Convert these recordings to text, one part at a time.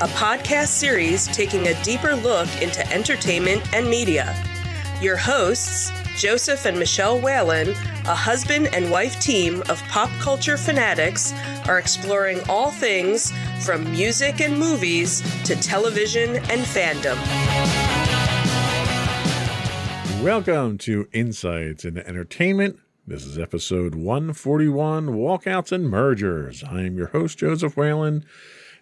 a podcast series taking a deeper look into entertainment and media. Your hosts, Joseph and Michelle Whalen, a husband and wife team of pop culture fanatics, are exploring all things from music and movies to television and fandom. Welcome to Insights into Entertainment. This is episode 141 Walkouts and Mergers. I am your host, Joseph Whalen,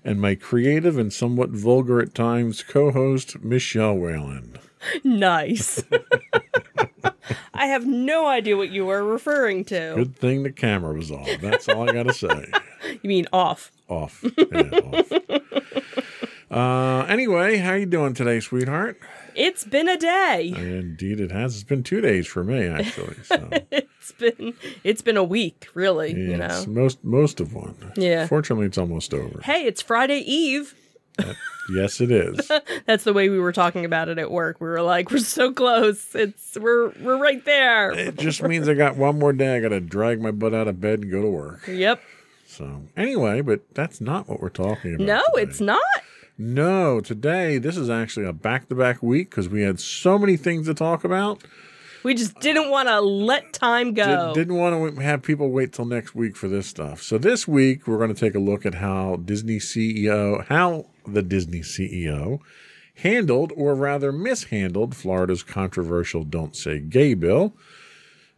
and my creative and somewhat vulgar at times co host, Michelle Whalen. Nice. I have no idea what you are referring to. Good thing the camera was off. That's all I got to say. You mean off? Off. Yeah, off. Uh, anyway, how you doing today, sweetheart? It's been a day. Indeed, it has. It's been two days for me, actually. So. It's been it's been a week, really. You know. Most most of one. Yeah. Fortunately, it's almost over. Hey, it's Friday Eve. Uh, yes, it is. That's the way we were talking about it at work. We were like, we're so close. It's we're we're right there. it just means I got one more day. I got to drag my butt out of bed and go to work. Yep. So anyway, but that's not what we're talking about. No, today. it's not. No, today this is actually a back-to-back week because we had so many things to talk about. We just didn't want to let time go. Did, not want to have people wait till next week for this stuff. So this week we're going to take a look at how Disney CEO, how the Disney CEO handled or rather mishandled Florida's controversial Don't Say Gay bill.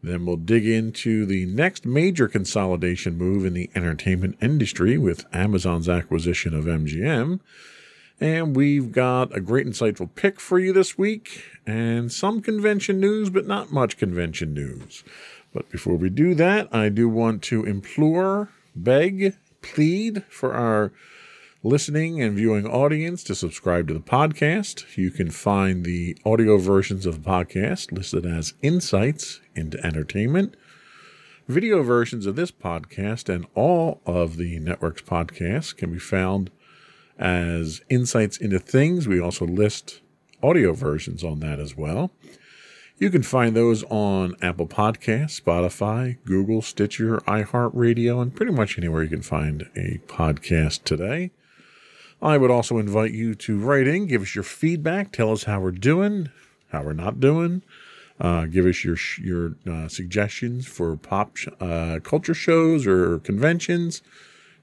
Then we'll dig into the next major consolidation move in the entertainment industry with Amazon's acquisition of MGM. And we've got a great insightful pick for you this week and some convention news, but not much convention news. But before we do that, I do want to implore, beg, plead for our listening and viewing audience to subscribe to the podcast. You can find the audio versions of the podcast listed as Insights into Entertainment. Video versions of this podcast and all of the network's podcasts can be found as Insights into Things. We also list audio versions on that as well. You can find those on Apple Podcasts, Spotify, Google, Stitcher, iHeartRadio, and pretty much anywhere you can find a podcast today. I would also invite you to write in, give us your feedback, tell us how we're doing, how we're not doing. Uh, give us your your uh, suggestions for pop sh- uh, culture shows or conventions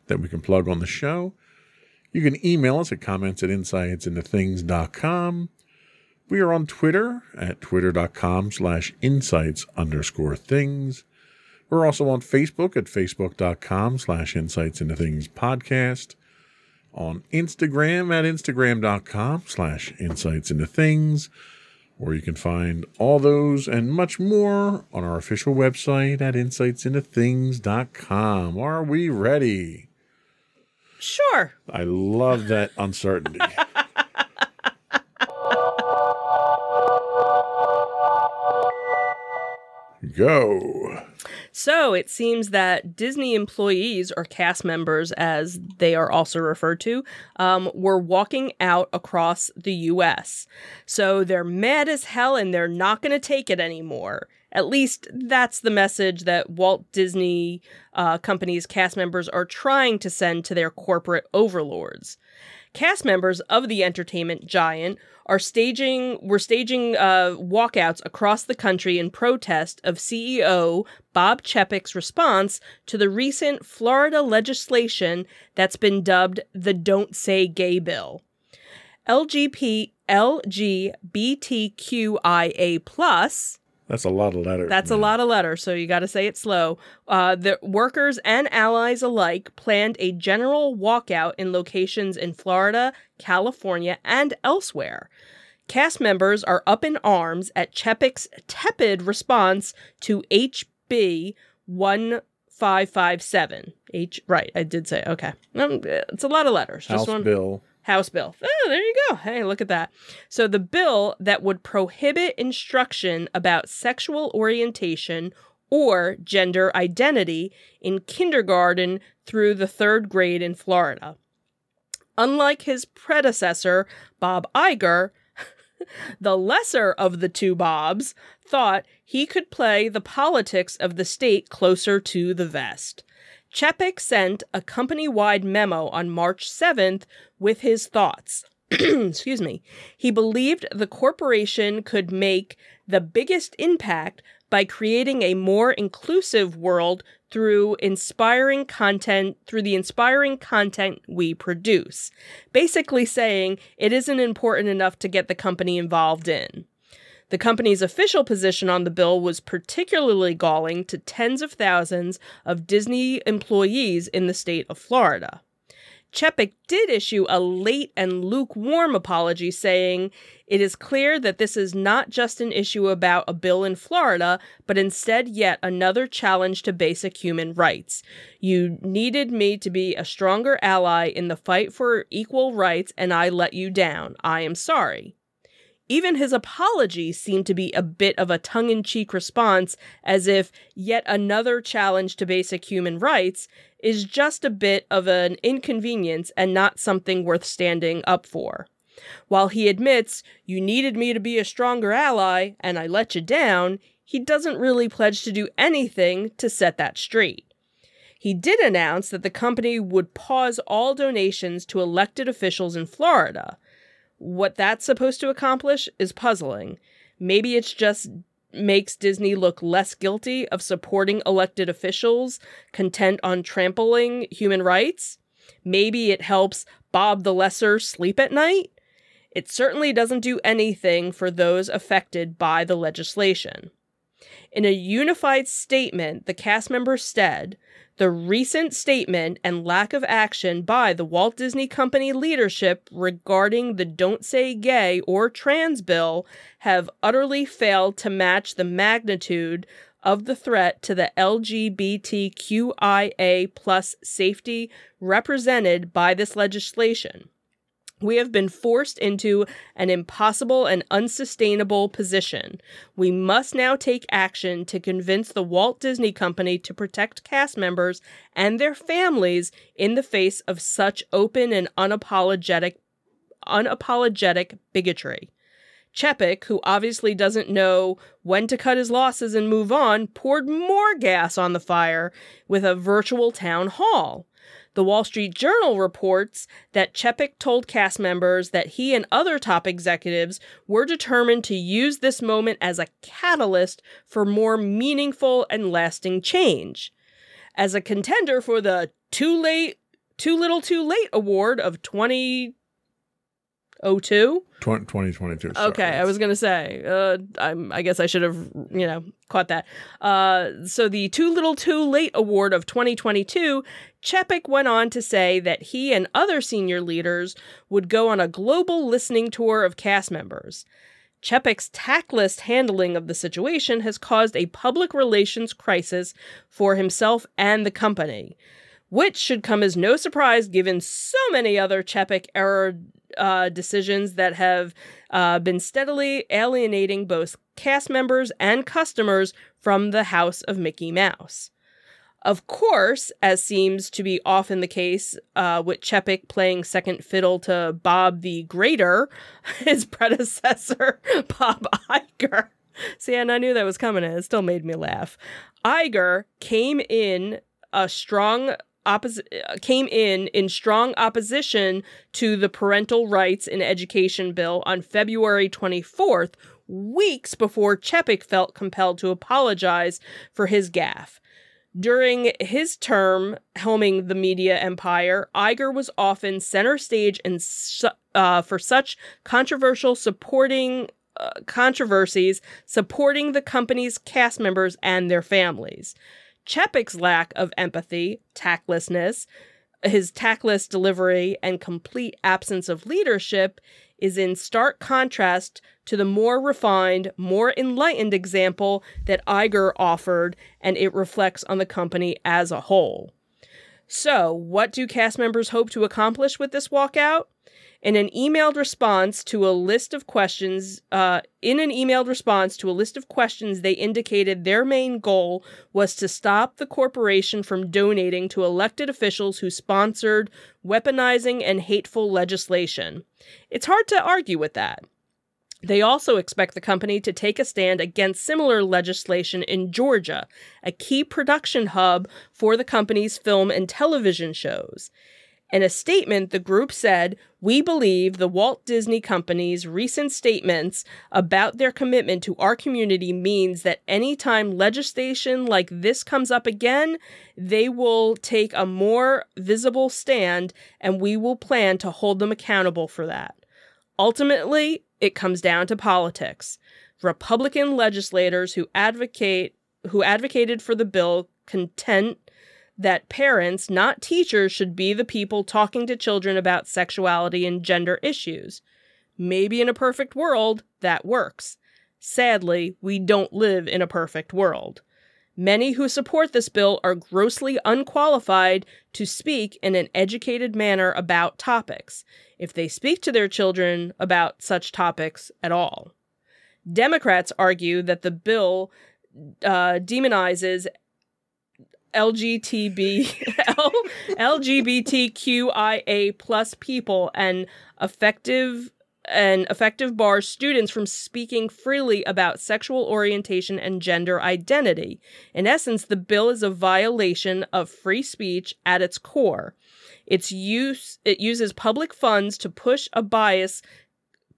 that we can plug on the show. You can email us at comments at insightsintothings.com. We are on Twitter at twitter.com slash insights underscore things. We're also on Facebook at facebook.com slash insights into things podcast. On Instagram at instagram.com slash insights into things. Or you can find all those and much more on our official website at insightsintothings.com. Are we ready? Sure. I love that uncertainty. Go. So it seems that Disney employees or cast members, as they are also referred to, um, were walking out across the U.S. So they're mad as hell and they're not going to take it anymore. At least that's the message that Walt Disney uh, Company's cast members are trying to send to their corporate overlords. Cast members of the entertainment giant are staging were staging uh, walkouts across the country in protest of CEO Bob Chapek's response to the recent Florida legislation that's been dubbed the "Don't Say Gay" bill. LGP LGBTQIA plus That's a lot of letters. that's a lot of letters, so you got to say it slow. Uh, the workers and allies alike planned a general walkout in locations in Florida, California, and elsewhere. Cast members are up in arms at Chapek's tepid response to HB 1557. H right, I did say okay. Um, it's a lot of letters. House Just one bill. House bill. Oh, there you go. Hey, look at that. So, the bill that would prohibit instruction about sexual orientation or gender identity in kindergarten through the third grade in Florida. Unlike his predecessor, Bob Iger, the lesser of the two Bobs thought he could play the politics of the state closer to the vest. Chapek sent a company wide memo on March 7th with his thoughts. Excuse me. He believed the corporation could make the biggest impact by creating a more inclusive world through inspiring content, through the inspiring content we produce. Basically saying it isn't important enough to get the company involved in. The company's official position on the bill was particularly galling to tens of thousands of Disney employees in the state of Florida. Chapek did issue a late and lukewarm apology saying, It is clear that this is not just an issue about a bill in Florida, but instead yet another challenge to basic human rights. You needed me to be a stronger ally in the fight for equal rights, and I let you down. I am sorry. Even his apology seemed to be a bit of a tongue in cheek response, as if yet another challenge to basic human rights is just a bit of an inconvenience and not something worth standing up for. While he admits, you needed me to be a stronger ally and I let you down, he doesn't really pledge to do anything to set that straight. He did announce that the company would pause all donations to elected officials in Florida. What that's supposed to accomplish is puzzling. Maybe it's just makes Disney look less guilty of supporting elected officials content on trampling human rights. Maybe it helps Bob the Lesser sleep at night. It certainly doesn't do anything for those affected by the legislation. In a unified statement, the cast members said the recent statement and lack of action by the Walt Disney Company leadership regarding the Don't Say Gay or Trans bill have utterly failed to match the magnitude of the threat to the LGBTQIA plus safety represented by this legislation. We have been forced into an impossible and unsustainable position. We must now take action to convince the Walt Disney Company to protect cast members and their families in the face of such open and unapologetic unapologetic bigotry. Chapek, who obviously doesn't know when to cut his losses and move on, poured more gas on the fire with a virtual town hall. The Wall Street Journal reports that Chapek told cast members that he and other top executives were determined to use this moment as a catalyst for more meaningful and lasting change. As a contender for the Too Late, Too Little Too Late award of 20 02 2022 okay i was gonna say uh, I'm, i guess i should have you know caught that. Uh, so the too little too late award of 2022 chapek went on to say that he and other senior leaders would go on a global listening tour of cast members. Chapek's tactless handling of the situation has caused a public relations crisis for himself and the company which should come as no surprise given so many other Chapek era uh, decisions that have uh, been steadily alienating both cast members and customers from the House of Mickey Mouse. Of course, as seems to be often the case, uh, with Chapek playing second fiddle to Bob the Greater, his predecessor, Bob Iger. See, and I knew that was coming, and it still made me laugh. Iger came in a strong opposi- uh, came in in strong opposition to the parental rights in education bill on February 24th, weeks before Chapek felt compelled to apologize for his gaffe. During his term helming the media empire, Iger was often center stage su- uh, for such controversial supporting uh, controversies supporting the company's cast members and their families. Chapek's lack of empathy, tactlessness, his tactless delivery, and complete absence of leadership is in stark contrast to the more refined, more enlightened example that Iger offered, and it reflects on the company as a whole. So, what do cast members hope to accomplish with this walkout? In an emailed response to a list of questions, uh, in an emailed response to a list of questions, they indicated their main goal was to stop the corporation from donating to elected officials who sponsored weaponizing and hateful legislation. It's hard to argue with that. They also expect the company to take a stand against similar legislation in Georgia, a key production hub for the company's film and television shows. In a statement, the group said, We believe the Walt Disney Company's recent statements about their commitment to our community means that anytime legislation like this comes up again, they will take a more visible stand and we will plan to hold them accountable for that. Ultimately, it comes down to politics. Republican legislators who advocate who advocated for the bill content that parents, not teachers, should be the people talking to children about sexuality and gender issues. Maybe in a perfect world, that works. Sadly, we don't live in a perfect world. Many who support this bill are grossly unqualified to speak in an educated manner about topics, if they speak to their children about such topics at all. Democrats argue that the bill uh, demonizes LGTB, LGBTQIA plus people and effective and effective bars students from speaking freely about sexual orientation and gender identity. In essence, the bill is a violation of free speech at its core. Its use it uses public funds to push a bias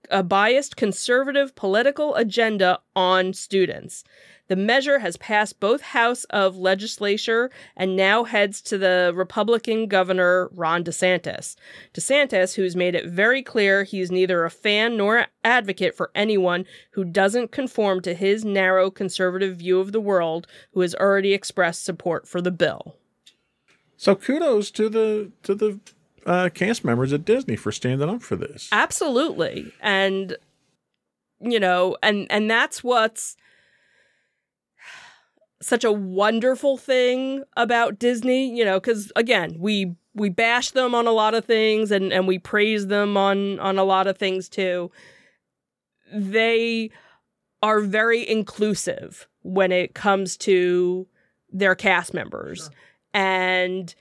a biased conservative political agenda on students. The measure has passed both House of Legislature and now heads to the Republican Governor Ron DeSantis. DeSantis, who's made it very clear he's neither a fan nor advocate for anyone who doesn't conform to his narrow conservative view of the world, who has already expressed support for the bill. So kudos to the to the uh, cast members at Disney for standing up for this. Absolutely. And you know, and and that's what's such a wonderful thing about Disney, you know, cuz again, we we bash them on a lot of things and and we praise them on on a lot of things too. They are very inclusive when it comes to their cast members. Sure. And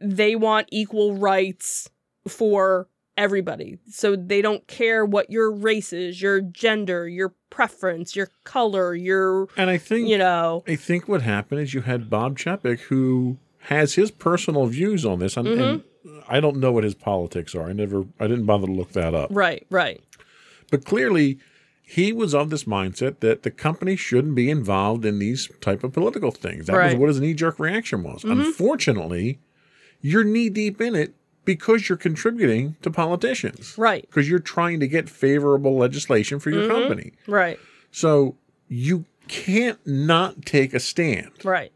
they want equal rights for everybody. So they don't care what your race is, your gender, your preference, your color, your and I think you know I think what happened is you had Bob Chapek who has his personal views on this, and, mm-hmm. and I don't know what his politics are. I never, I didn't bother to look that up. Right, right. But clearly, he was of this mindset that the company shouldn't be involved in these type of political things. That right. was what his knee jerk reaction was. Mm-hmm. Unfortunately, you're knee deep in it because you're contributing to politicians. Right. Because you're trying to get favorable legislation for your mm-hmm. company. Right. So you can't not take a stand. Right.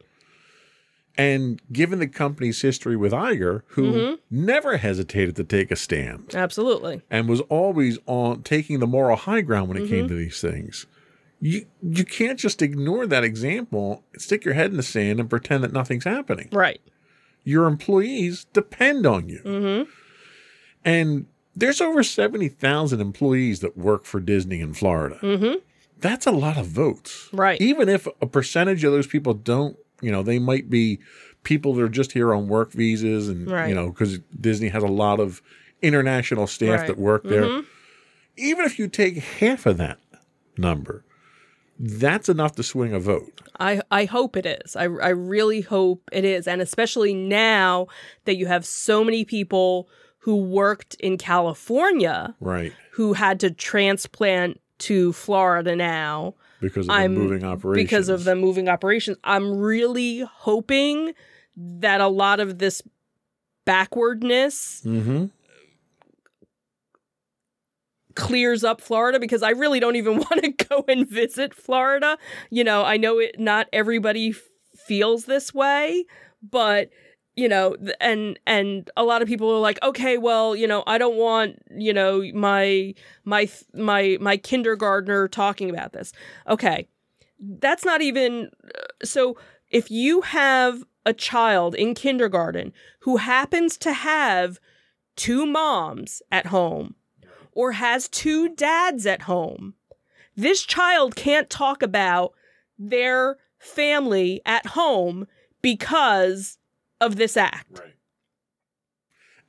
And given the company's history with Iger, who mm-hmm. never hesitated to take a stand. Absolutely. And was always on taking the moral high ground when it mm-hmm. came to these things. You you can't just ignore that example, stick your head in the sand and pretend that nothing's happening. Right your employees depend on you. Mm-hmm. And there's over 70,000 employees that work for Disney in Florida. Mm-hmm. That's a lot of votes. Right. Even if a percentage of those people don't, you know, they might be people that are just here on work visas and, right. you know, because Disney has a lot of international staff right. that work there. Mm-hmm. Even if you take half of that number, that's enough to swing a vote. I, I hope it is. I, I really hope it is. And especially now that you have so many people who worked in California, right, who had to transplant to Florida now because of I'm, the moving operations. Because of the moving operations. I'm really hoping that a lot of this backwardness mm-hmm clears up Florida because I really don't even want to go and visit Florida. You know, I know it not everybody feels this way, but you know and and a lot of people are like okay well you know i don't want you know my my my my kindergartner talking about this okay that's not even uh, so if you have a child in kindergarten who happens to have two moms at home or has two dads at home. This child can't talk about their family at home because of this act. Right.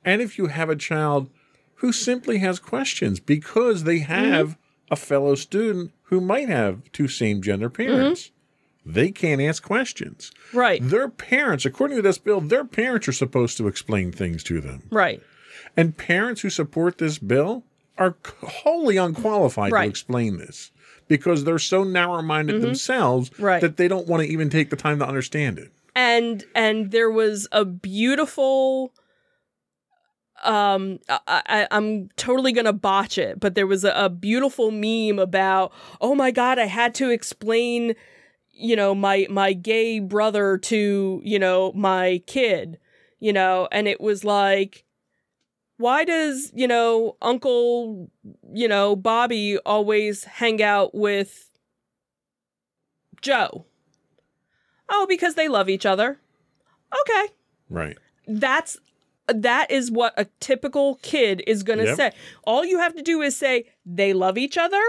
And if you have a child who simply has questions because they have a fellow student who might have two same gender parents, they can't ask questions. Right. Their parents, according to this bill, their parents are supposed to explain things to them. Right. And parents who support this bill are wholly unqualified Right. to explain this because they're so narrow minded themselves Right. that they don't want to even take the time to understand it. and and there was a beautiful um I, I i'm totally gonna botch it but there was a, a beautiful meme about oh my god i had to explain you know my my gay brother to you know my kid you know and it was like why does you know uncle you know bobby always hang out with joe oh because they love each other okay Right. that's that is what a typical kid is going to Yep. say. All you have to do is say they love each other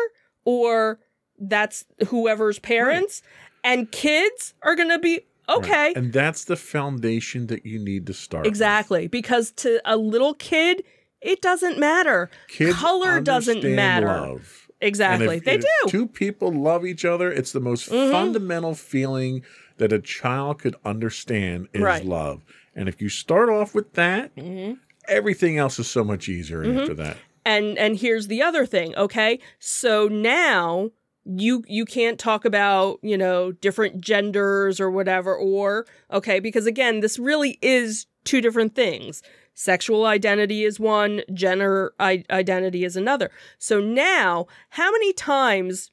or that's whoever's parents and kids are going to be okay. Right. And that's the foundation that you need to start. with. Exactly, because to a little kid it doesn't matter. Kids Color doesn't matter. Love. Exactly. if- they do. Mm-hmm. Two people love each other. It's the most fundamental feeling that a child could understand is Right. love. And if you start off with that, Mm-hmm. everything else is so much easier after that. and and here's the other thing okay so now you you can't talk about you know different genders or whatever or okay because again this really is two different things. Sexual identity is one gender I- identity is another. So now how many times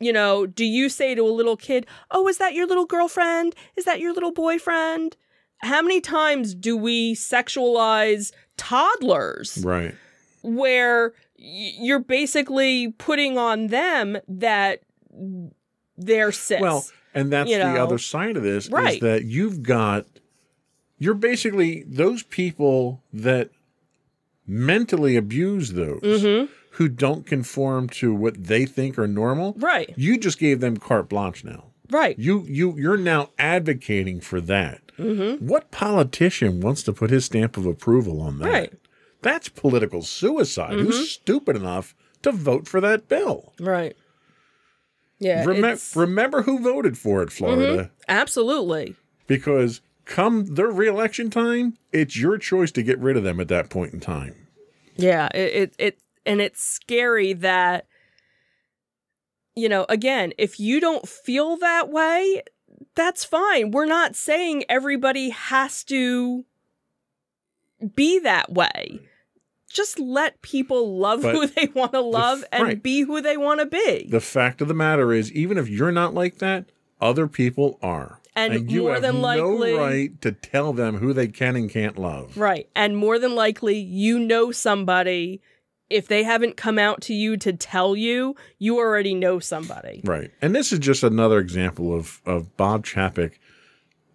you know do you say to a little kid oh is that your little girlfriend? Is that your little boyfriend? How many times do we sexualize toddlers Right. where you're basically putting on them that they're cis. Well, and that's you the other side of this is that you've got you're basically those people that mentally abuse those Mm-hmm. who don't conform to what they think are normal. right, You just gave them carte blanche now. right, You you you're now advocating for that. mm-hmm. What politician wants to put his stamp of approval on that? right, That's political suicide. Mm-hmm. Who's stupid enough to vote for that bill? right. Yeah, Remem- Mm-hmm. remember who voted for it, Florida? absolutely. Because come their reelection time, it's your choice to get rid of them at that point in time. Yeah, it, it it and it's scary that you know, again, if you don't feel that way, that's fine. We're not saying everybody has to be that way. Just let people love But who they want to love and right. be who they want to be. The fact of the matter is, even if you're not like that, other people are. And you more have than likely- no right to tell them who they can and can't love. Right. And more than likely, you know somebody. If they haven't come out to you to tell you, you already know somebody. Right. And this is just another example of of Bob Chapek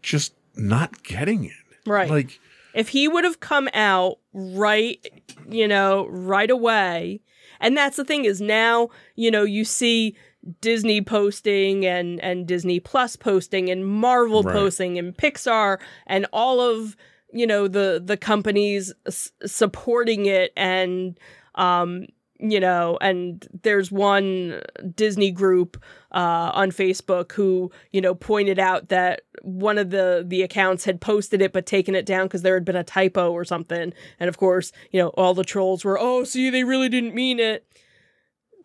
just not getting it. Right. Like if he would have come out right, you know, right away. And that's the thing is now, you know, you see Disney posting and and Disney Plus posting and Marvel Right. posting and Pixar and all of, you know, the the companies s- supporting it and um you know, and there's one Disney group uh, on Facebook who, you know, pointed out that one of the the accounts had posted it but taken it down because there had been a typo or something. And of course, you know, all the trolls were, "Oh, see, they really didn't mean it."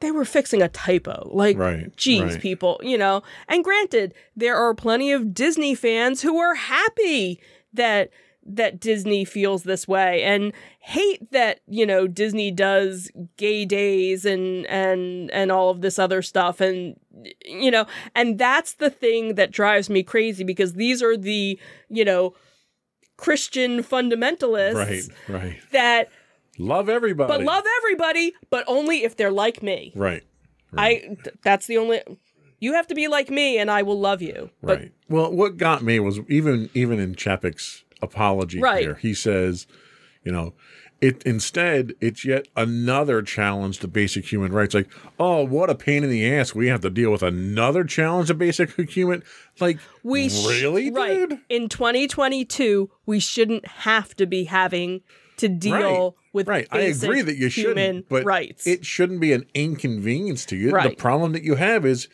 They were fixing a typo. Like, Right, geez, right. people, you know. And granted, there are plenty of Disney fans who are happy that that Disney feels this way and hate that, you know, Disney does gay days and and and all of this other stuff and you know, and that's the thing that drives me crazy because these are the, you know, Christian fundamentalists right, right. that Love everybody. but love everybody, but only if they're like me. Right. I th- that's the only you have to be like me and I will love you. But Right. Well, what got me was even even in Chapek's apology Right. here, he says, you know, It instead, it's yet another challenge to basic human rights. Like, oh, what a pain in the ass! We have to deal with another challenge to basic human. Like, We sh- really, right dude? in 2022 we shouldn't have to be having to deal with Right. I agree that you shouldn't, but rights. it shouldn't be an inconvenience to you. The problem that you have is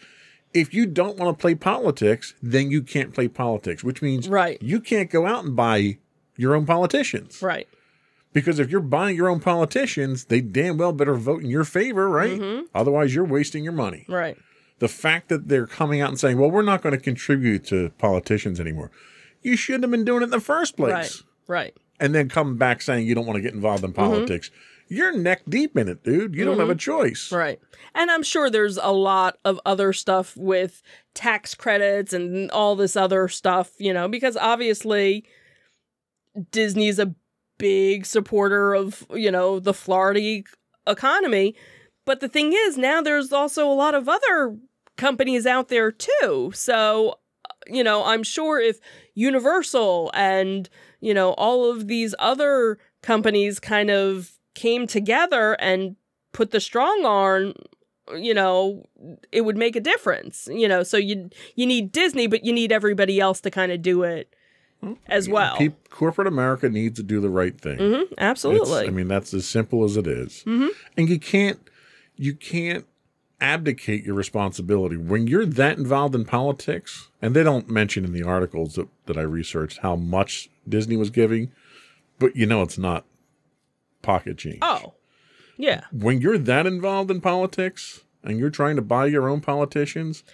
if you don't want to play politics, then you can't play politics, which means Right. you can't go out and buy your own politicians. right. Because if you're buying your own politicians, they damn well better vote in your favor, right? Mm-hmm. Otherwise, you're wasting your money. Right. The fact that they're coming out and saying, well, we're not going to contribute to politicians anymore. You shouldn't have been doing it in the first place. Right. Right. And then come back saying you don't want to get involved in politics. You're neck deep in it, dude. You don't have a mm-hmm. choice. Right. And I'm sure there's a lot of other stuff with tax credits and all this other stuff, you know, because obviously Disney's a big supporter of, you know, the Florida economy. But the thing is, now there's also a lot of other companies out there too. So, you know, I'm sure if Universal and, you know, all of these other companies kind of came together and put the strong arm you know it would make a difference you know so you you need disney but you need everybody else to kind of do it as well Peop- corporate America needs to do the right thing. hmm It's- absolutely I mean, that's as simple as it is. Mhm. And you can't you can't abdicate your responsibility when you're that involved in politics. And they don't mention in the articles that, that I researched how much Disney was giving, but you know it's not pocket change. oh yeah When you're that involved in politics and you're trying to buy your own politicians,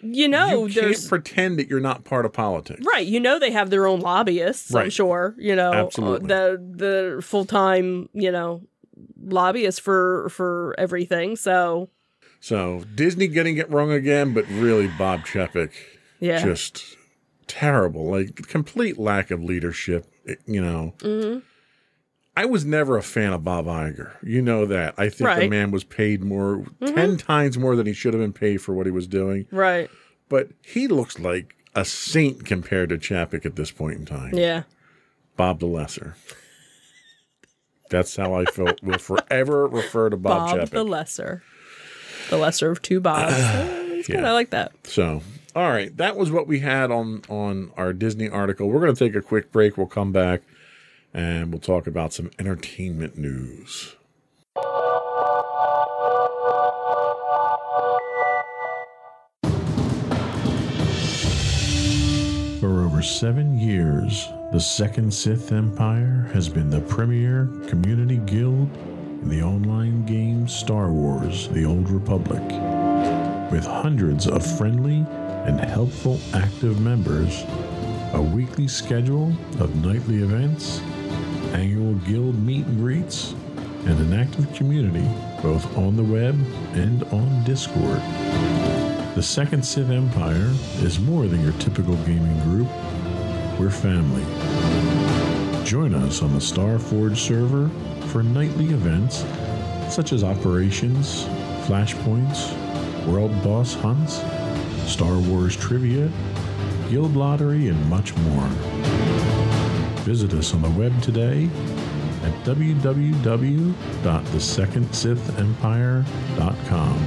you know you can't pretend that you're not part of politics. right you know they have their own lobbyists i'm sure you know Absolutely. the the full-time you know lobbyists for for everything so So Disney getting it wrong again, but really Bob Chapek yeah just terrible, like complete lack of leadership. You know, Mhm. I was never a fan of Bob Iger. You know that. I think the man was paid more, mm-hmm. ten times more than he should have been paid for what he was doing. right But he looks like a saint compared to Chapek at this point in time. yeah Bob the Lesser. That's how I felt. will forever refer to Bob, bob Chapek. the lesser the lesser of two bobs uh, uh, That's good. yeah. i like that So, all right, that was what we had on on our Disney article. We're going to take a quick break. We'll come back and we'll talk about some entertainment news. For over seven years, the Second Sith Empire has been the premier community guild in the online game Star Wars The Old Republic. With hundreds of friendly and helpful active members, a weekly schedule of nightly events, annual guild meet and greets, and an active community both on the web and on Discord. The Second Sith Empire is more than your typical gaming group. We're family. Join us on the Starforge server for nightly events such as operations, flashpoints, world boss hunts, Star Wars trivia, guild lottery, and much more. Visit us on the web today at www.thesecondsithempire.com.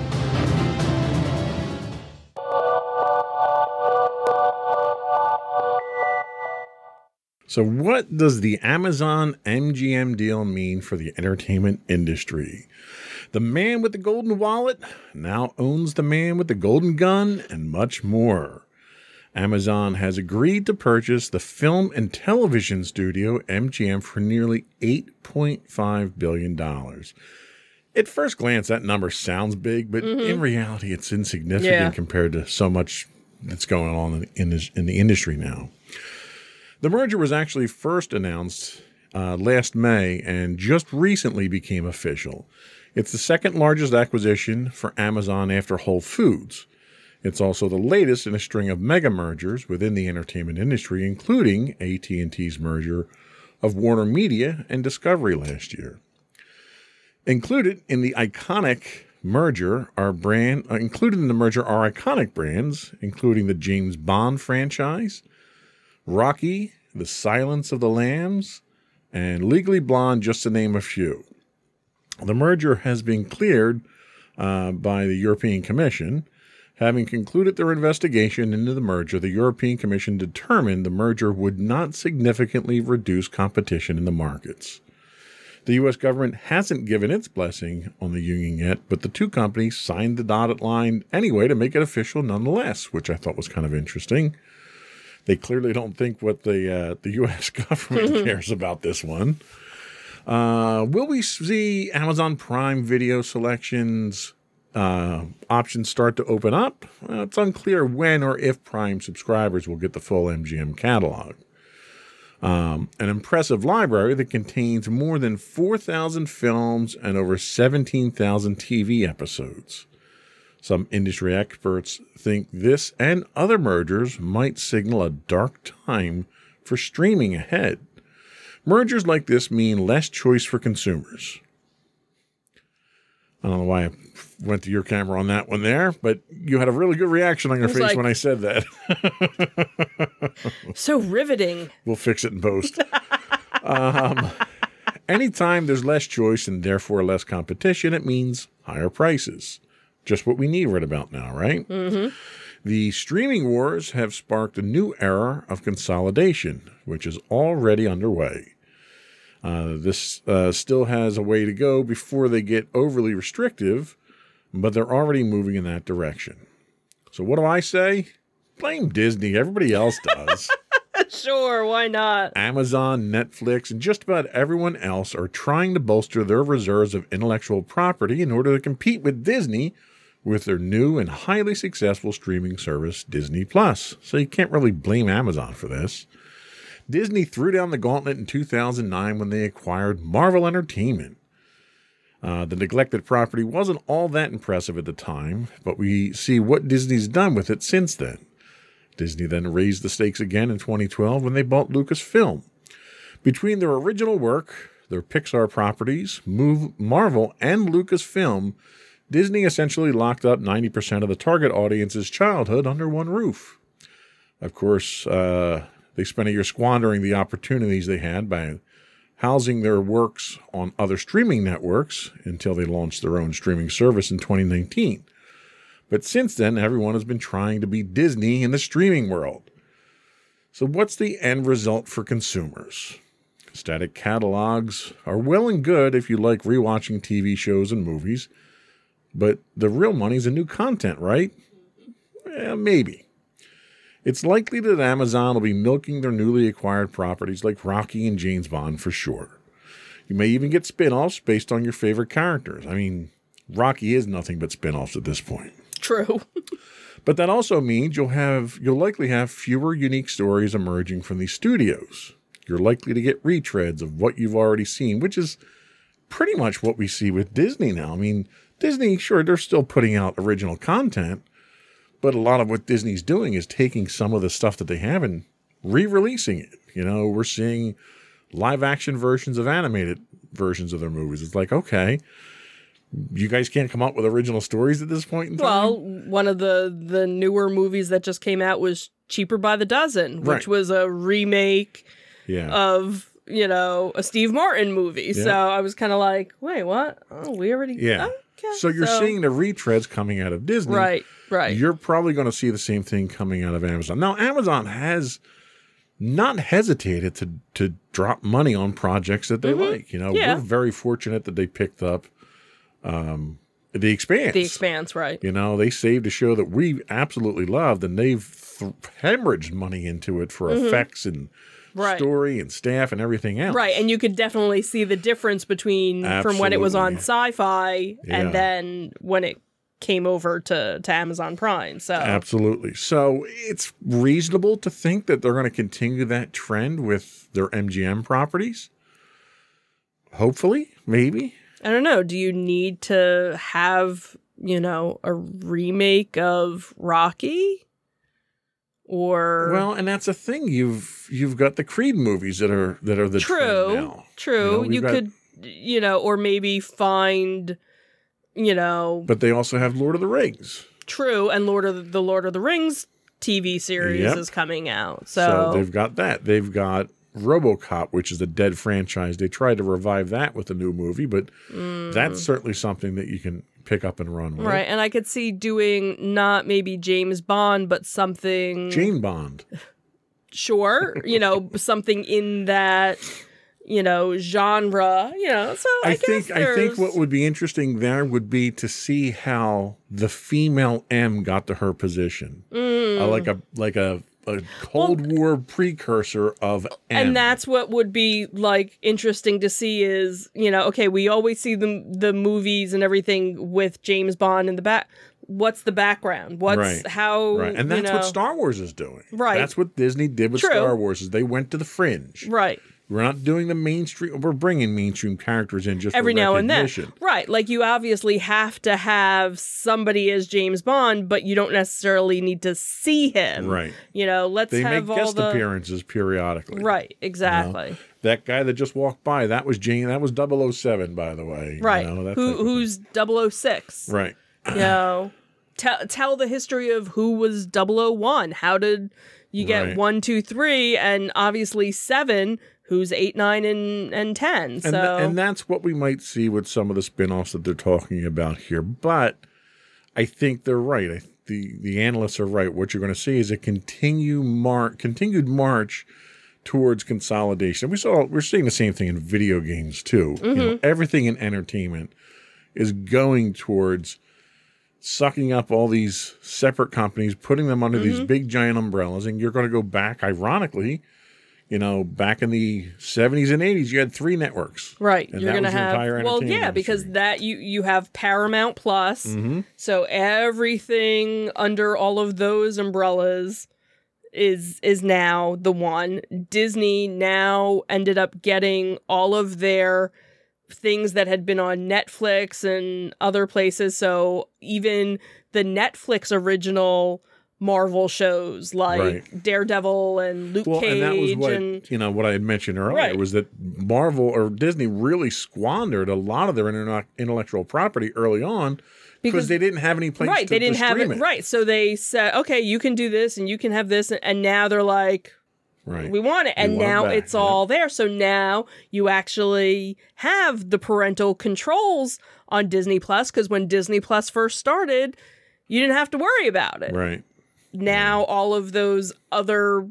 So, what does the Amazon MGM deal mean for the entertainment industry? The man with the golden wallet now owns the man with the golden gun and much more. Amazon has agreed to purchase the film and television studio MGM for nearly $8.5 billion. At first glance, that number sounds big, but in reality, it's insignificant Yeah. compared to so much that's going on in, in, this, in the industry now. The merger was actually first announced uh, last May and just recently became official. It's the second largest acquisition for Amazon after Whole Foods. It's also the latest in a string of mega mergers within the entertainment industry, including AT&T's merger of Warner Media and Discovery last year. Included in the iconic merger are brand uh, included in the merger are iconic brands, including the James Bond franchise, Rocky, The Silence of the Lambs, and Legally Blonde, just to name a few. The merger has been cleared uh, by the European Commission. Having concluded their investigation into the merger, the European Commission determined the merger would not significantly reduce competition in the markets. The U.S. government hasn't given its blessing on the union yet, but the two companies signed the dotted line anyway to make it official nonetheless, which I thought was kind of interesting. They clearly don't think what the uh, the U.S. government cares about this one. Uh, will we see Amazon Prime video selections uh, options start to open up? Well, it's unclear when or if Prime subscribers will get the full MGM catalog. Um, an impressive library that contains more than 4,000 films and over 17,000 TV episodes. Some industry experts think this and other mergers might signal a dark time for streaming ahead. Mergers like this mean less choice for consumers. I don't know why I went to your camera on that one there, but you had a really good reaction on your face like- when I said that. So riveting. We'll fix it in post. um, anytime there's less choice and therefore less competition, it means higher prices. Just what we need right about now, right? Mm-hmm. The streaming wars have sparked a new era of consolidation, which is already underway. Uh, this uh, still has a way to go before they get overly restrictive, but they're already moving in that direction. So, what do I say? Blame Disney. Everybody else does. Sure, why not? Amazon, Netflix, and just about everyone else are trying to bolster their reserves of intellectual property in order to compete with Disney with their new and highly successful streaming service, Disney Plus. So you can't really blame Amazon for this. Disney threw down the gauntlet in 2009 when they acquired Marvel Entertainment. Uh, the neglected property wasn't all that impressive at the time, but we see what Disney's done with it since then. Disney then raised the stakes again in 2012 when they bought Lucasfilm. Between their original work, their Pixar properties, Move, Marvel, and Lucasfilm, Disney essentially locked up 90% of the target audience's childhood under one roof. Of course, uh, they spent a year squandering the opportunities they had by housing their works on other streaming networks until they launched their own streaming service in 2019. But since then, everyone has been trying to be Disney in the streaming world. So, what's the end result for consumers? Static catalogs are well and good if you like rewatching TV shows and movies, but the real money's in new content, right? Eh, maybe. It's likely that Amazon will be milking their newly acquired properties like Rocky and James Bond for sure. You may even get spin offs based on your favorite characters. I mean, Rocky is nothing but spin offs at this point. True. But that also means you'll have you'll likely have fewer unique stories emerging from these studios. You're likely to get retreads of what you've already seen, which is pretty much what we see with Disney now. I mean, Disney, sure, they're still putting out original content, but a lot of what Disney's doing is taking some of the stuff that they have and re-releasing it. You know, we're seeing live action versions of animated versions of their movies. It's like, okay, you guys can't come up with original stories at this point in time. Well, one of the the newer movies that just came out was Cheaper by the Dozen, which Right. was a remake yeah. of you know a Steve Martin movie. Yeah. So I was kind of like, wait, what? Oh, we already Yeah. So you're seeing the retreads coming out of Disney. right, right. You're probably going to see the same thing coming out of Amazon. Now, Amazon has not hesitated to to drop money on projects that they like. You know, Mm-hmm. Yeah. we're very fortunate that they picked up um, the Expanse. the Expanse, right? You know, they saved a show that we absolutely loved, and they've th- hemorrhaged money into it for effects and Mm-hmm. Right. story and staff and everything else. Right, and you could definitely see the difference between from when it was on Sci-Fi Yeah. and then when it came over to to Amazon Prime. So Absolutely. So it's reasonable to think that they're going to continue that trend with their MGM properties. Hopefully, maybe. I don't know. Do you need to have you know a remake of Rocky? Or Well, and that's a thing. You've you've got the Creed movies that are that are the true, true. know, You, got- could, you know, or maybe find, you know, But they also have Lord of the Rings. true. And Lord of the, the Lord of the Rings TV series Yep. is coming out, So, so, they've got that. They've got RoboCop, which is a dead franchise. They tried to revive that with a new movie, but mm. that's certainly something that you can pick up and run with. Right. And I could see doing not maybe James Bond, but something Jane Bond. sure, you know, something in that, you know, genre, you know. So I, I guess think I think what would be interesting there would be to see how the female M got to her position, Mm. Uh, like a like a, a Cold War precursor of M. and that's what would be like interesting to see is you know okay we always see the the movies and everything with James Bond in the back what's the background what's Right. how right, and you that's what Star Wars is doing. Right. that's what Disney did with True. Star Wars. Is they went to the fringe. right We're not doing the mainstream. We're bringing mainstream characters in just every now and then right like you obviously have to have somebody as James Bond but you don't necessarily need to see him Right. you know let's They have make all guest the appearances periodically. right exactly That guy that just walked by, that was Jane. That was 007, by the way. you right know, that who who's 006 right? you know tell tell the history of who was 001 how did you get Right. one two three and obviously seven who's eight nine and and 10 And, so th- and that's what we might see with some of the spin-offs that they're talking about here. But I think they're right. I, the the analysts are right. What you're going to see is a continue mar- continued march towards consolidation. We saw we're seeing the same thing in video games too. You know, Mm-hmm. everything in entertainment is going towards sucking up all these separate companies, putting them under Mm-hmm. these big giant umbrellas, and you're going to go back, ironically, you know, back in the 70s and 80s, you had three networks. right. And you're that gonna your have entire well yeah because that you you have paramount plus. Mhm. so everything under all of those umbrellas is is now the one. Disney now ended up getting all of their things that had been on netflix and other places. So even the netflix original marvel shows like Right. daredevil and luke Well, cage and that was what and you know what I had mentioned earlier Right. was that Marvel or Disney really squandered a lot of their intellectual property early on because they didn't have any place right to, they didn't have it, stream right so they said okay you can do this and you can have this and now they're like Right. we want it and want now it's yeah. all there so now you actually have the parental controls on disney plus because when disney plus first started you didn't have to worry about it right. Now all of those other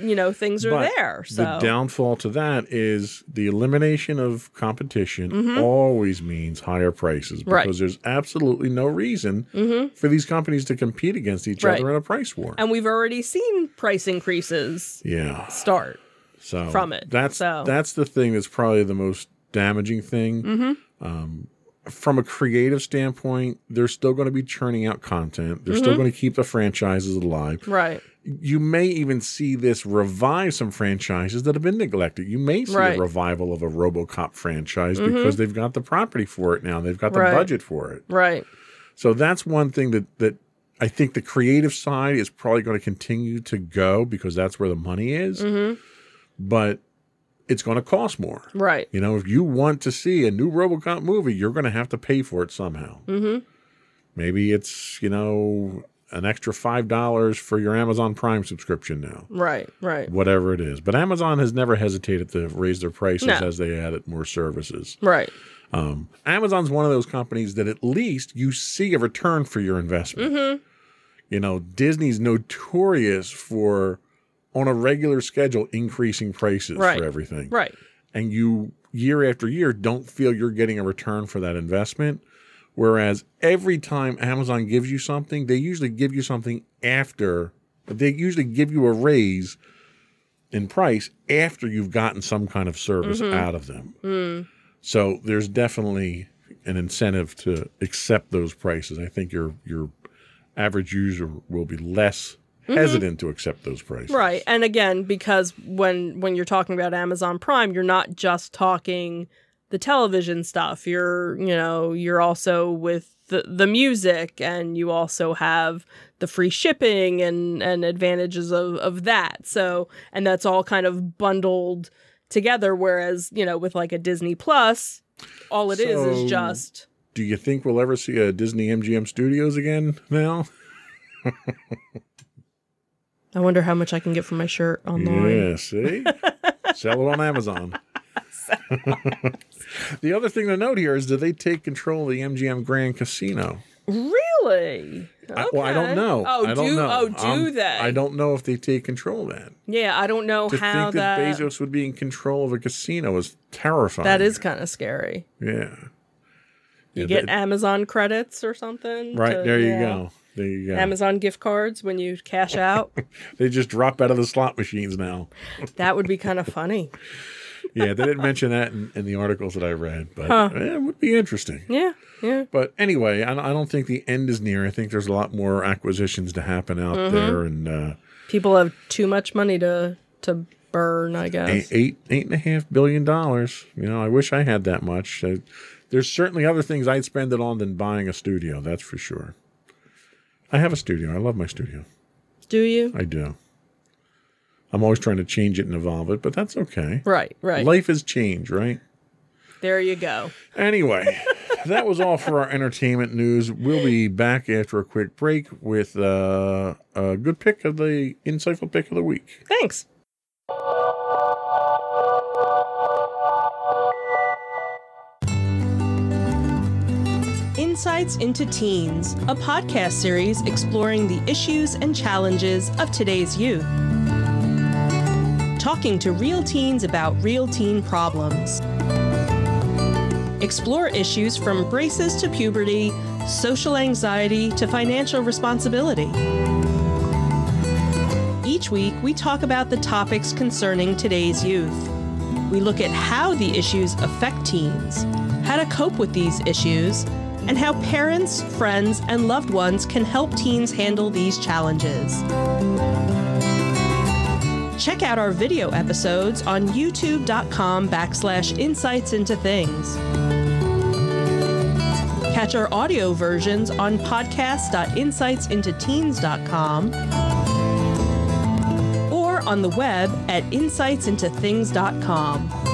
you know things are But there so The downfall to that is the elimination of competition Mhm. always means higher prices because Right. there's absolutely no reason Mhm. for these companies to compete against each Right. other in a price war. and we've already seen price increases yeah. start So from it, That's so. that's the thing that's probably the most damaging thing. Mhm. Um, from a creative standpoint, they're still going to be churning out content. They're still Mhm. going to keep the franchises alive. right You may even see this revive some franchises that have been neglected. You may see Right. a revival of a RoboCop franchise because they've got the property for it now. They've got the Right. budget for it. right So that's one thing that that I think the creative side is probably going to continue to go because that's where the money is. hmm But it's going to cost more. right You know, if you want to see a new RoboCop movie, you're going to have to pay for it somehow. hmm Maybe it's you know an extra five dollars for your Amazon Prime subscription now, right right whatever it is. But Amazon has never hesitated to raise their prices No. as they added more services. right Um, Amazon's one of those companies that at least you see a return for your investment. hmm You know, Disney's notorious for on a regular schedule increasing prices Right. for everything. right and you year after year don't feel you're getting a return for that investment. Whereas every time Amazon gives you something, they usually give you something after, they usually give you a raise in price after you've gotten some kind of service out of them. Mm. So there's definitely an incentive to accept those prices. I think your your average user will be less Mm-hmm. hesitant to accept those prices. Right. And again, because when when you're talking about Amazon Prime, you're not just talking the television stuff. You're, you know, you're also with the the music and you also have the free shipping and and advantages of of that. So, and that's all kind of bundled together whereas, you know, with like a Disney Plus, all it is So- is just Do you think we'll ever see a Disney MGM Studios again now? I wonder how much I can get for my shirt online. Yeah, see? Sell it on Amazon. the other thing to note here is do they take control of the MGM Grand Casino? Really? I, well, I don't know. Oh, I don't do know. oh do Um, they? I don't know if they take control of that. Yeah, I don't know To how think that, that. Bezos would be in control of a casino is terrifying. that is kind of scary. Yeah. You Yeah, get that- Amazon credits or something. right to- there you yeah. go. There you go. Amazon gift cards when you cash out. They just drop out of the slot machines now. that would be kind of funny. Yeah, they didn't mention that in, in the articles that I read, but Huh. eh, it would be interesting. Yeah, yeah. But anyway, I, I don't think the end is near. I think there's a lot more acquisitions to happen out Mm-hmm. there, and uh, People have too much money to to burn. I guess. eight, eight eight and a half billion dollars. You know, I wish I had that much. Uh, there's certainly other things I'd spend it on than buying a studio. That's for sure. I have a studio. I love my studio. Do you? I do. I'm always trying to change it and evolve it, but that's okay. Right, right. Life is change, right? there you go. Anyway, that was all for our entertainment news. We'll be back after a quick break with uh, a good pick of the insightful pick of the week. Thanks. Insights into Teens, a podcast series exploring the issues and challenges of today's youth. Talking to real teens about real teen problems. Explore issues from braces to puberty, social anxiety to financial responsibility. Each week, we talk about the topics concerning today's youth. We look at how the issues affect teens, how to cope with these issues, and how parents, friends, and loved ones can help teens handle these challenges. Check out our video episodes on youtube.com backslash insights into things. Catch our audio versions on podcast.insightsintoteens.com or on the web at insightsintothings.com.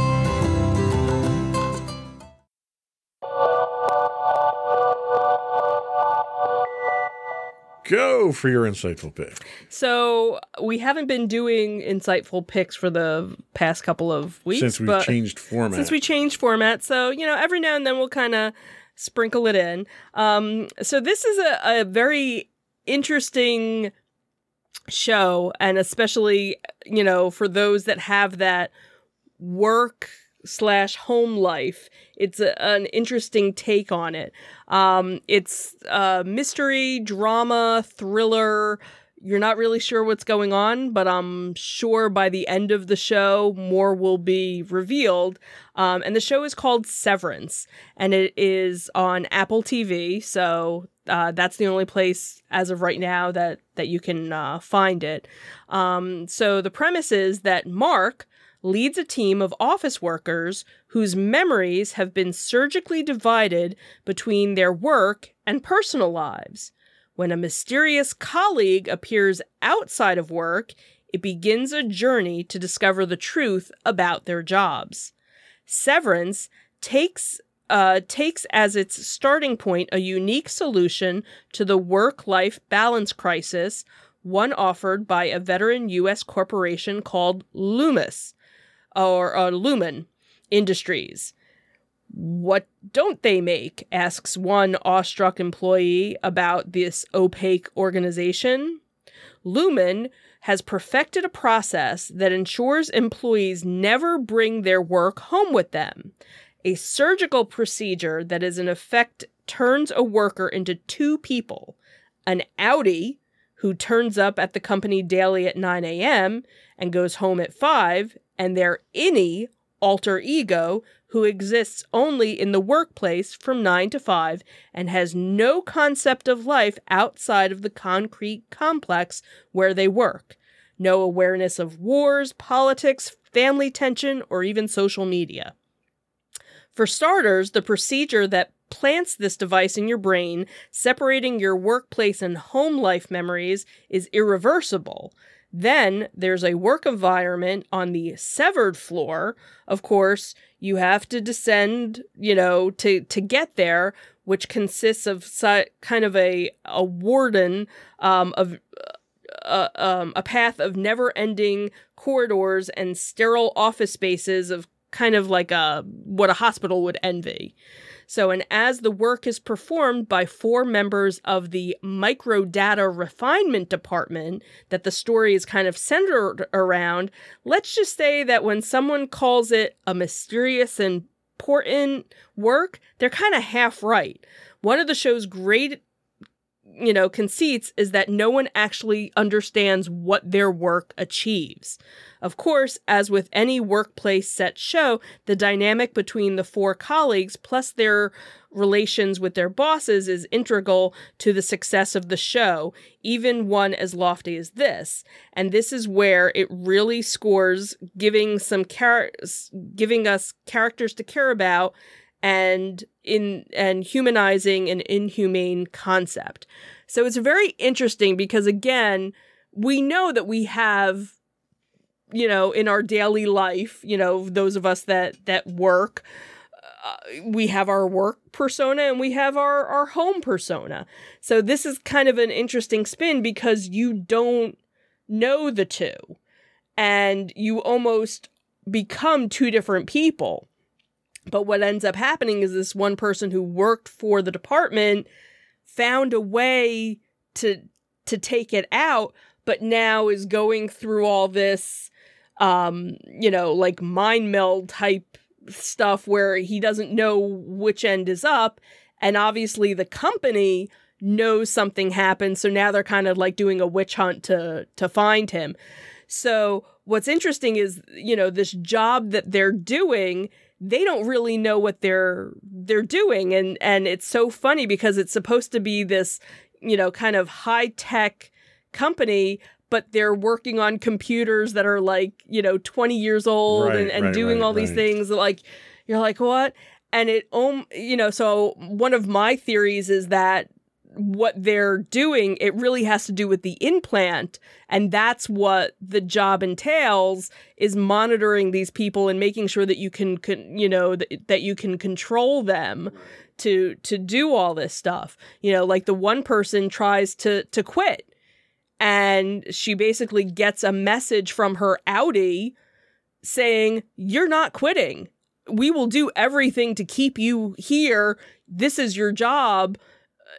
Go for your insightful pick. So we haven't been doing insightful picks for the past couple of weeks Since we've changed format. since we changed format. So you know, every now and then we'll kind of sprinkle it in. Um, so this is a, a very interesting show, and especially you know for those that have that work slash home life. It's a, an interesting take on it. Um it's a mystery drama thriller. You're not really sure what's going on but i'm sure by the end of the show more will be revealed. Um, and the show is called severance and it is on apple tv so uh, that's the only place as of right now that that you can uh, find it. Um, so the premise is that mark leads a team of office workers whose memories have been surgically divided between their work and personal lives. When a mysterious colleague appears outside of work, it begins a journey to discover the truth about their jobs. Severance takes uh, takes as its starting point a unique solution to the work life balance crisis, one offered by a veteran U.S. corporation called Loomis or uh, Lumon Industries. What don't they make? asks one awestruck employee about this opaque organization. Lumon has perfected a process that ensures employees never bring their work home with them. A surgical procedure that is in effect turns a worker into two people an Outie, who turns up at the company daily at 9 a.m. and goes home at 5, and their innie alter ego who exists only in the workplace from 9 to 5 and has no concept of life outside of the concrete complex where they work. No awareness of wars, politics, family tension, or even social media. For starters, the procedure that plants this device in your brain, separating your workplace and home life memories, is irreversible. Then there's a work environment on the severed floor. Of course, you have to descend, you know, to to get there, which consists of si- kind of a a warden um, of a, um, a path of never ending corridors and sterile office spaces of kind of like a what a hospital would envy. So, and as the work is performed by four members of the microdata refinement department that the story is kind of centered around, let's just say that when someone calls it a mysterious and important work, they're kind of half right. One of the show's great you know, conceits is that no one actually understands what their work achieves. Of course, as with any workplace set show, the dynamic between the four colleagues plus their relations with their bosses is integral to the success of the show, even one as lofty as this. And this is where it really scores, giving some char- giving us characters to care about and in and humanizing an inhumane concept. So it's very interesting because again, we know that we have you know in our daily life, you know, those of us that that work uh, we have our work persona and we have our our home persona. So this is kind of an interesting spin because you don't know the two and you almost become two different people. But what ends up happening is this one person who worked for the department found a way to to take it out, but now is going through all this um, you know, like mind meld type stuff where he doesn't know which end is up. And obviously the company knows something happened. So now they're kind of like doing a witch hunt to to find him. So what's interesting is, you know, this job that they're doing they don't really know what they're they're doing. And and it's so funny because it's supposed to be this you know kind of high tech company but they're working on computers that are like you know 20 years old Right, and, and right, doing right, all these things. Like you're like what? And it um you know so one of my theories is that what they're doing it really has to do with the implant and that's what the job entails is monitoring these people and making sure that you can, can you know that, that you can control them to to do all this stuff. You know like the one person tries to to quit. And she basically gets a message from her Outie saying you're not quitting. We will do everything to keep you here. This is your job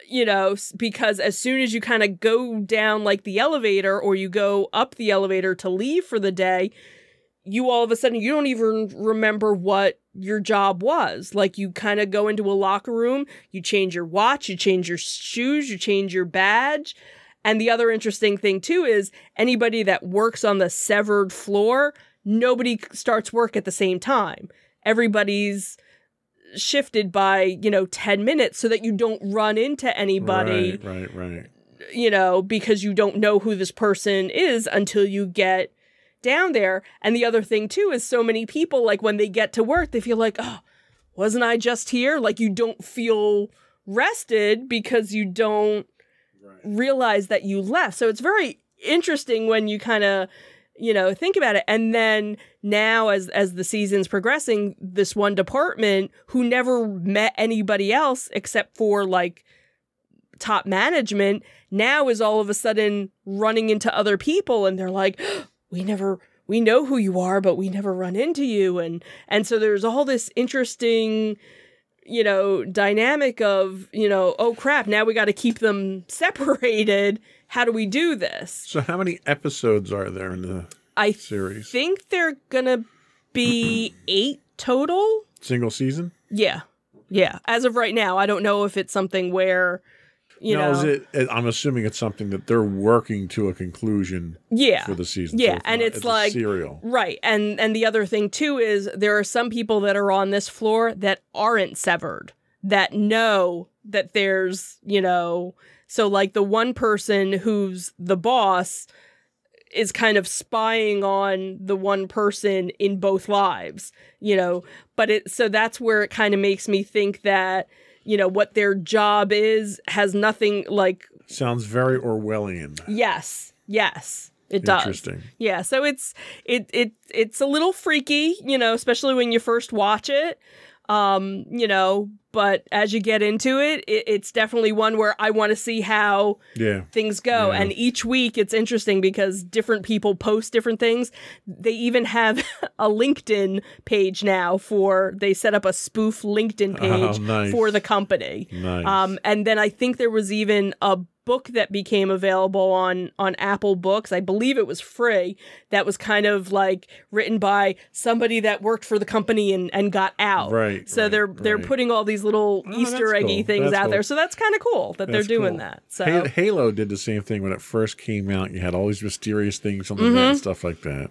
you know, because as soon as you kind of go down like the elevator or you go up the elevator to leave for the day, you all of a sudden you don't even remember what your job was. Like you kind of go into a locker room, you change your watch, you change your shoes, you change your badge. And the other interesting thing too is anybody that works on the severed floor, nobody starts work at the same time. Everybody's shifted by, you know, 10 minutes so that you don't run into anybody Right, right, right. you know, because you don't know who this person is until you get down there. And the other thing too is so many people like when they get to work, they feel like, "Oh, wasn't I just here?" Like you don't feel rested because you don't realize that you left. So it's very interesting when you kind of you know think about it. And then now as as the season's progressing this one department who never met anybody else except for like top management now is all of a sudden running into other people and they're like we never we know who you are but we never run into you. And and so there's all this interesting you know dynamic of you know oh crap now we got to keep them separated. How do we do this? So, how many episodes are there in the i series? think they're gonna be eight total. Single season? yeah. Yeah. As of right now i don't know if it's something where you now, know is it? I'm assuming it's something that they're working to a conclusion yeah for the season. Yeah, and not- it's a like- serial. Right. And and the other thing too is there are some people that are on this floor that aren't severed that know that there's, you know, so like the one person who's the boss is kind of spying on the one person in both lives, you know, but it so that's where it kind of makes me think that you know what their job is has nothing like Sounds very Orwellian. yes yes it does Interesting. yeah, so it's it it it's a little freaky, you know, especially when you first watch it. Um, you know, but as you get into it, it it's definitely one where I want to see how Yeah. things go. Yeah. And each week it's interesting because different people post different things. They even have a LinkedIn page now for they set up a spoof LinkedIn page Oh, nice. for the company. Nice. Um, and then I think there was even a book that became available on on Apple Books. I believe it was free. That was kind of like written by somebody that worked for the company and, and got out. Right, So right, they're they're right. putting all these little Oh, Easter eggy cool. things That's out there. So that's kind of cool that That's they're doing cool. that. So Halo, did the same thing when it first came out. You had all these mysterious things on the Mm-hmm. and stuff like that.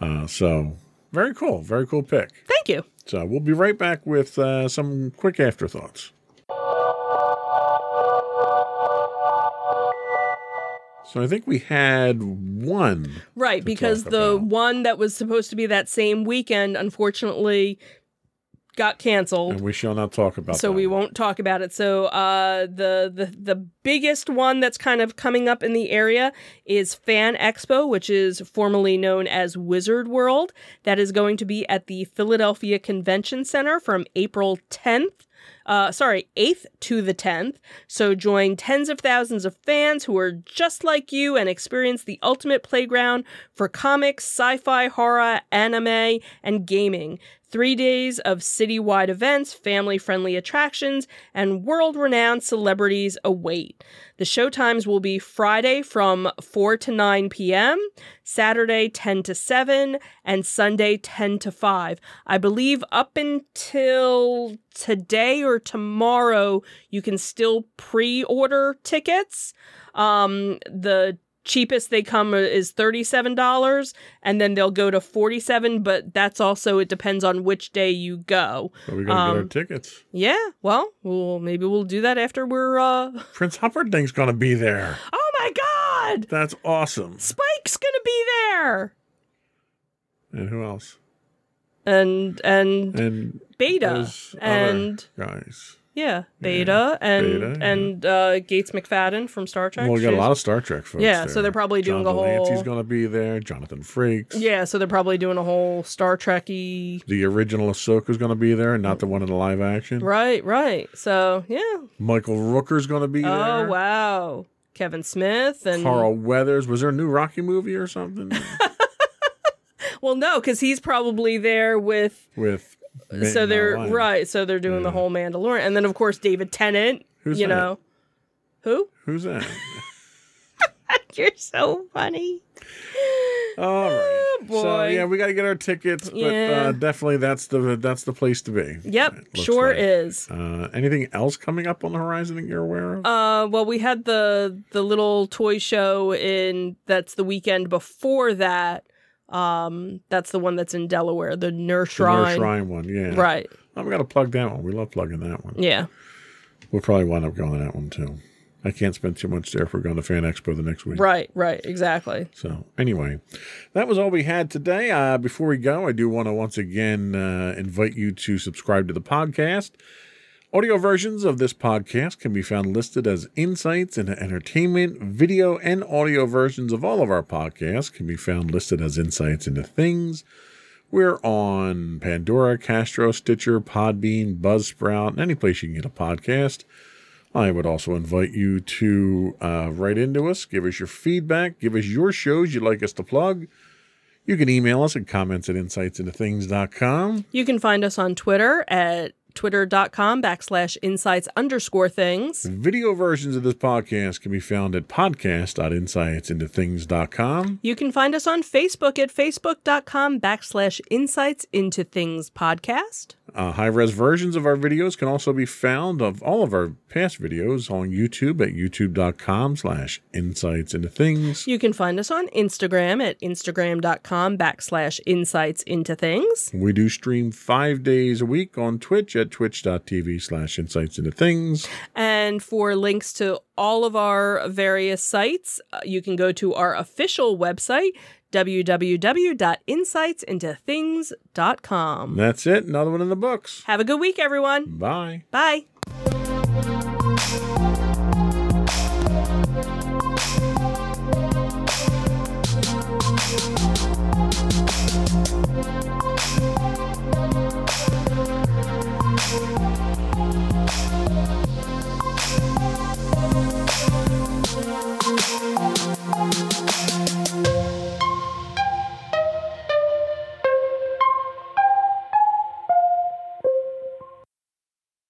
Uh, so very cool. Very cool pick. thank you. So we'll be right back with uh, some quick afterthoughts. So I think we had one. Right, because the about. one that was supposed to be that same weekend unfortunately got canceled. And we shall not talk about that. so we one. won't talk about it. So uh, the the the biggest one that's kind of coming up in the area is Fan Expo, which is formerly known as Wizard World. That is going to be at the Philadelphia Convention Center from April 10th. Uh, sorry, 8th to the 10th. So join tens of thousands of fans who are just like you and experience the ultimate playground for comics, sci fi, horror, anime, and gaming. Three days of citywide events, family friendly attractions, and world renowned celebrities await. The showtimes will be Friday from 4 to 9 p.m., Saturday 10 to 7, and Sunday 10 to 5. I believe up until today or tomorrow, you can still pre order tickets. Um, the cheapest they come is $37 and then they'll go to 47 but that's also it depends on which day you go So we got to get our um, tickets. yeah well well maybe we'll do that after we're uh Prince Humperdinck's going to be there. oh my god That's awesome. spike's gonna be there And who else? and and And beta and guys. Yeah beta and Beta, yeah. and uh gates mcfadden from star trek Well, we got a lot of Star Trek folks. Yeah, there. so they're probably doing John a whole- de Lancie's going to be there. Jonathan Frakes. yeah so they're probably doing a whole star trekky The original Ahsoka's going to be there, and not the one in the live action. right right so yeah Michael Rooker's going to be there. Oh wow, Kevin Smith and Carl Weathers. Was there a new Rocky movie or something well, no, because he's probably there with. with? So they're right. So they're doing the whole Mandalorian, and then of course David Tennant. Who's you that? know, who? Who's that? You're so funny. All right. Oh, boy. yeah, we got to get our tickets, but Yeah. uh, definitely that's the that's the place to be. Yep, sure like. is. Uh, anything else coming up on the horizon that you're aware of? Uh, well, we had the the little toy show in that's the weekend before that. Um, that's the one that's in Delaware, the Nurse The Shrine. Shrine one, yeah. Right. I'm gonna plug that one. We love plugging that one. Yeah. We'll probably wind up going to that one too. I can't spend too much there if we're going to Fan Expo the next week. Right. Right. Exactly. So anyway, that was all we had today. Uh, before we go, I do want to once again uh, invite you to subscribe to the podcast. Audio versions of this podcast can be found listed as insights into entertainment. Video and audio versions of all of our podcasts can be found listed as insights into things. We're on Pandora, Castro, Stitcher, Podbean, Buzzsprout, and any place you can get a podcast. I would also invite you to uh, write into us, give us your feedback, give us your shows you'd like us to plug. You can email us at comments at insightsintothings.com. You can find us on Twitter at twitter.com backslash insights underscore things. Video versions of this podcast can be found at podcast.insightsintothings.com. You can find us on Facebook at facebook.com backslash insights into things podcast. Uh, high res versions of our videos can also be found of all of our past videos on YouTube at youtube.com slash insights into things. You can find us on Instagram at instagram.com backslash insights into things. We do stream five days a week on Twitch at twitch.tv slash insights into things. And for links to all of our various sites, uh, you can go to our official website, www.insightsintothings.com. That's it. Another one in the books. Have a good week, everyone. Bye. Bye.